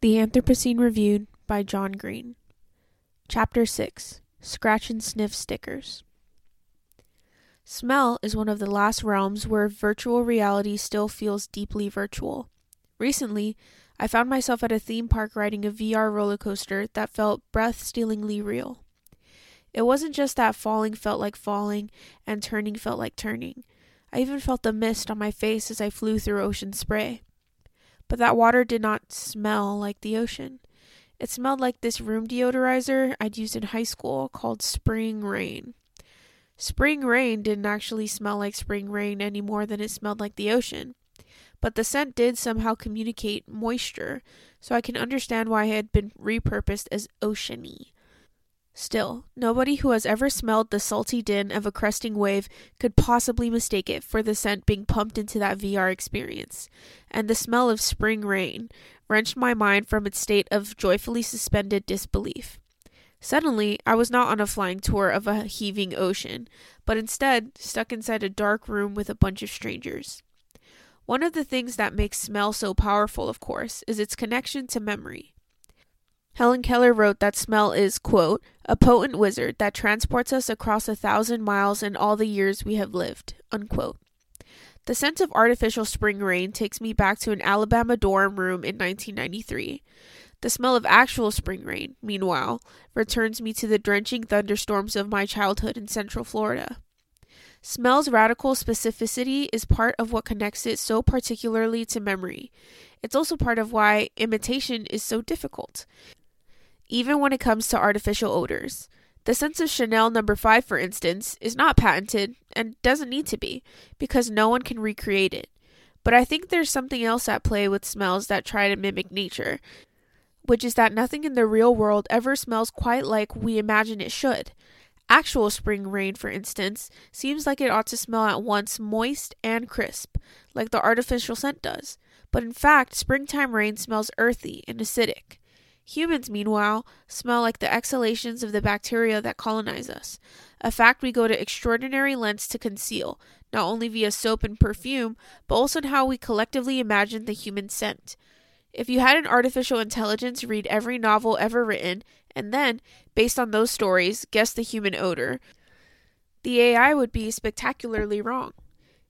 The Anthropocene Reviewed by John Green. Chapter 6 Scratch and Sniff Stickers. Smell is one of the last realms where virtual reality still feels deeply virtual. Recently, I found myself at a theme park riding a VR roller coaster that felt breath stealingly real. It wasn't just that falling felt like falling and turning felt like turning. I even felt the mist on my face as I flew through ocean spray. But that water did not smell like the ocean. It smelled like this room deodorizer I'd used in high school called Spring Rain. Spring rain didn't actually smell like spring rain any more than it smelled like the ocean. But the scent did somehow communicate moisture, so I can understand why it had been repurposed as oceany. Still, nobody who has ever smelled the salty din of a cresting wave could possibly mistake it for the scent being pumped into that VR experience. And the smell of spring rain wrenched my mind from its state of joyfully suspended disbelief. Suddenly, I was not on a flying tour of a heaving ocean, but instead stuck inside a dark room with a bunch of strangers. One of the things that makes smell so powerful, of course, is its connection to memory. Helen Keller wrote that smell is, quote, a potent wizard that transports us across a thousand miles in all the years we have lived, unquote. The scent of artificial spring rain takes me back to an Alabama dorm room in 1993. The smell of actual spring rain, meanwhile, returns me to the drenching thunderstorms of my childhood in Central Florida. Smell's radical specificity is part of what connects it so particularly to memory. It's also part of why imitation is so difficult even when it comes to artificial odors. The sense of Chanel number 5 for instance is not patented and doesn't need to be because no one can recreate it. But I think there's something else at play with smells that try to mimic nature, which is that nothing in the real world ever smells quite like we imagine it should. Actual spring rain, for instance, seems like it ought to smell at once moist and crisp, like the artificial scent does. But in fact, springtime rain smells earthy and acidic. Humans, meanwhile, smell like the exhalations of the bacteria that colonize us, a fact we go to extraordinary lengths to conceal, not only via soap and perfume, but also in how we collectively imagine the human scent. If you had an artificial intelligence read every novel ever written, and then, based on those stories, guess the human odor, the AI would be spectacularly wrong.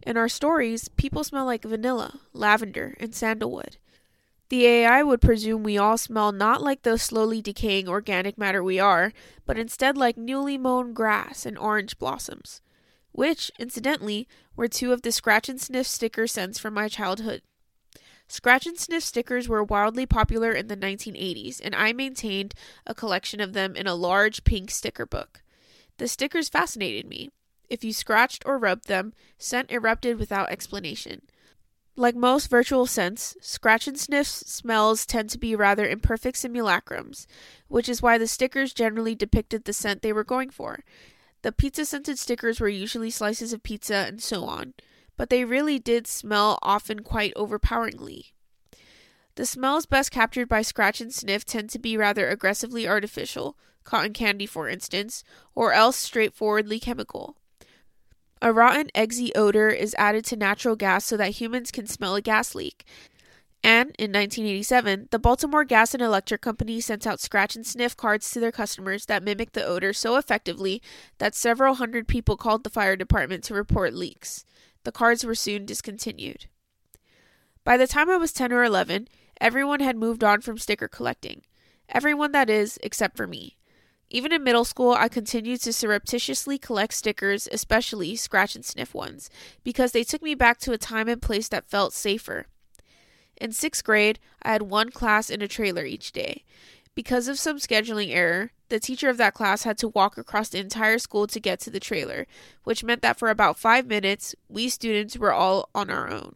In our stories, people smell like vanilla, lavender, and sandalwood. The AI would presume we all smell not like the slowly decaying organic matter we are, but instead like newly mown grass and orange blossoms, which, incidentally, were two of the scratch and sniff sticker scents from my childhood. Scratch and sniff stickers were wildly popular in the 1980s, and I maintained a collection of them in a large pink sticker book. The stickers fascinated me. If you scratched or rubbed them, scent erupted without explanation. Like most virtual scents, scratch and sniff smells tend to be rather imperfect simulacrums, which is why the stickers generally depicted the scent they were going for. The pizza scented stickers were usually slices of pizza and so on, but they really did smell often quite overpoweringly. The smells best captured by scratch and sniff tend to be rather aggressively artificial, cotton candy for instance, or else straightforwardly chemical. A rotten, eggsy odor is added to natural gas so that humans can smell a gas leak. And in 1987, the Baltimore Gas and Electric Company sent out scratch and sniff cards to their customers that mimicked the odor so effectively that several hundred people called the fire department to report leaks. The cards were soon discontinued. By the time I was 10 or 11, everyone had moved on from sticker collecting. Everyone, that is, except for me. Even in middle school, I continued to surreptitiously collect stickers, especially scratch and sniff ones, because they took me back to a time and place that felt safer. In sixth grade, I had one class in a trailer each day. Because of some scheduling error, the teacher of that class had to walk across the entire school to get to the trailer, which meant that for about five minutes, we students were all on our own.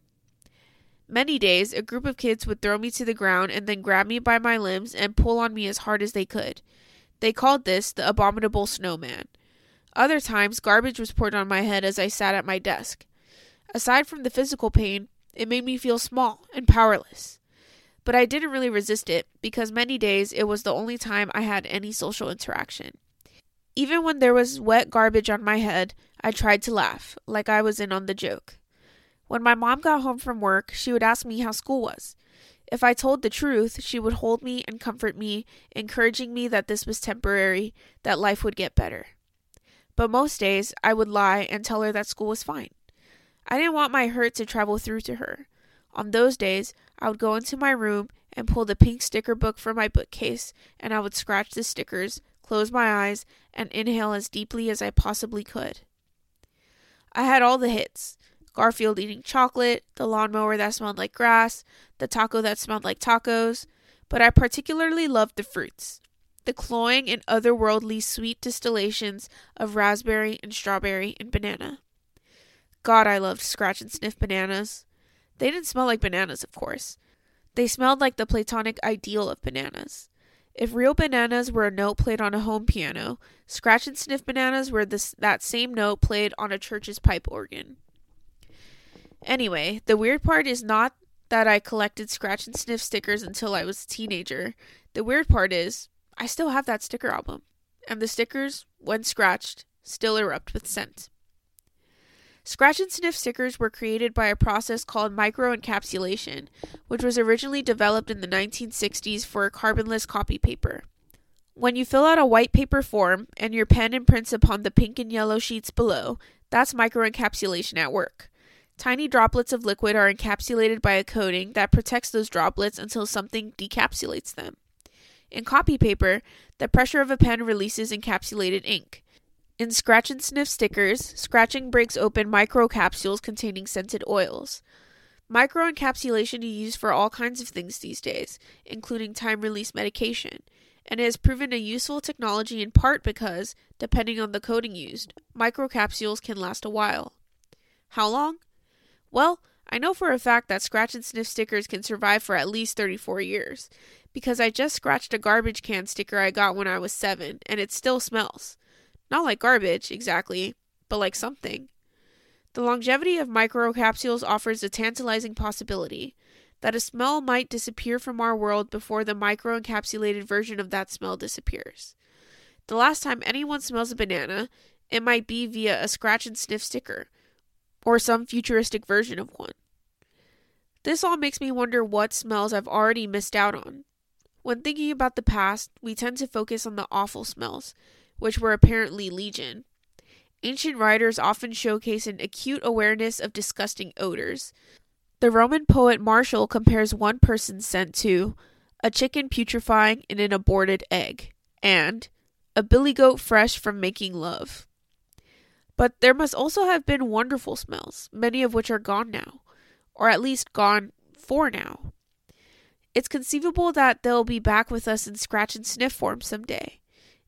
Many days, a group of kids would throw me to the ground and then grab me by my limbs and pull on me as hard as they could. They called this the abominable snowman. Other times, garbage was poured on my head as I sat at my desk. Aside from the physical pain, it made me feel small and powerless. But I didn't really resist it because many days it was the only time I had any social interaction. Even when there was wet garbage on my head, I tried to laugh, like I was in on the joke. When my mom got home from work, she would ask me how school was. If I told the truth, she would hold me and comfort me, encouraging me that this was temporary, that life would get better. But most days, I would lie and tell her that school was fine. I didn't want my hurt to travel through to her. On those days, I would go into my room and pull the pink sticker book from my bookcase, and I would scratch the stickers, close my eyes, and inhale as deeply as I possibly could. I had all the hits Garfield eating chocolate, the lawnmower that smelled like grass, the taco that smelled like tacos, but I particularly loved the fruits. The cloying and otherworldly sweet distillations of raspberry and strawberry and banana. God, I loved scratch and sniff bananas. They didn't smell like bananas, of course. They smelled like the platonic ideal of bananas. If real bananas were a note played on a home piano, scratch and sniff bananas were this, that same note played on a church's pipe organ. Anyway, the weird part is not that I collected scratch and sniff stickers until I was a teenager. The weird part is I still have that sticker album, and the stickers, when scratched, still erupt with scent. Scratch and sniff stickers were created by a process called microencapsulation, which was originally developed in the 1960s for carbonless copy paper. When you fill out a white paper form and your pen imprints upon the pink and yellow sheets below, that's microencapsulation at work. Tiny droplets of liquid are encapsulated by a coating that protects those droplets until something decapsulates them. In copy paper, the pressure of a pen releases encapsulated ink. In scratch and sniff stickers, scratching breaks open microcapsules containing scented oils. Microencapsulation is used for all kinds of things these days, including time release medication, and it has proven a useful technology in part because, depending on the coating used, microcapsules can last a while. How long? Well, I know for a fact that scratch and sniff stickers can survive for at least 34 years, because I just scratched a garbage can sticker I got when I was 7, and it still smells. Not like garbage, exactly, but like something. The longevity of microcapsules offers a tantalizing possibility that a smell might disappear from our world before the microencapsulated version of that smell disappears. The last time anyone smells a banana, it might be via a scratch and sniff sticker, or some futuristic version of one. This all makes me wonder what smells I've already missed out on. When thinking about the past, we tend to focus on the awful smells, which were apparently legion. Ancient writers often showcase an acute awareness of disgusting odors. The Roman poet Martial compares one person's scent to a chicken putrefying in an aborted egg and a billy goat fresh from making love. But there must also have been wonderful smells, many of which are gone now, or at least gone for now. It's conceivable that they'll be back with us in scratch and sniff form someday.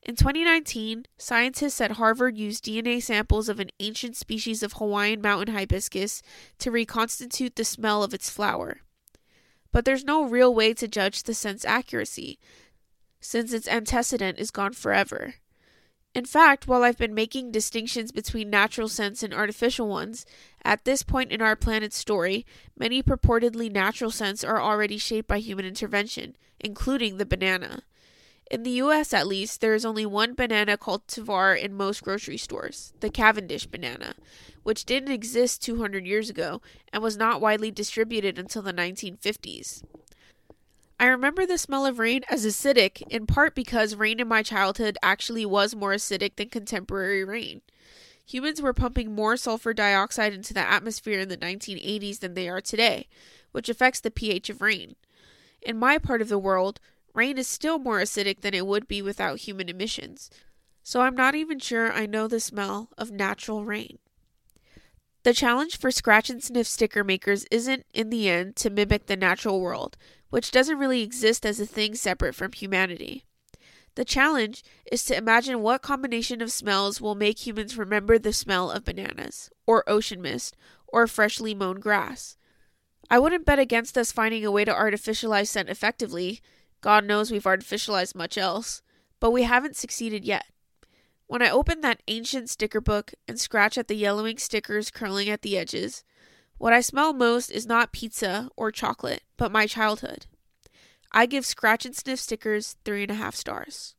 In 2019, scientists at Harvard used DNA samples of an ancient species of Hawaiian mountain hibiscus to reconstitute the smell of its flower. But there's no real way to judge the scent's accuracy, since its antecedent is gone forever. In fact, while I've been making distinctions between natural scents and artificial ones, at this point in our planet's story, many purportedly natural scents are already shaped by human intervention, including the banana. In the US, at least, there is only one banana cultivar in most grocery stores the Cavendish banana, which didn't exist 200 years ago and was not widely distributed until the 1950s. I remember the smell of rain as acidic, in part because rain in my childhood actually was more acidic than contemporary rain. Humans were pumping more sulfur dioxide into the atmosphere in the 1980s than they are today, which affects the pH of rain. In my part of the world, rain is still more acidic than it would be without human emissions, so I'm not even sure I know the smell of natural rain. The challenge for scratch and sniff sticker makers isn't, in the end, to mimic the natural world, which doesn't really exist as a thing separate from humanity. The challenge is to imagine what combination of smells will make humans remember the smell of bananas, or ocean mist, or freshly mown grass. I wouldn't bet against us finding a way to artificialize scent effectively, God knows we've artificialized much else, but we haven't succeeded yet. When I open that ancient sticker book and scratch at the yellowing stickers curling at the edges, what I smell most is not pizza or chocolate, but my childhood. I give scratch and sniff stickers three and a half stars.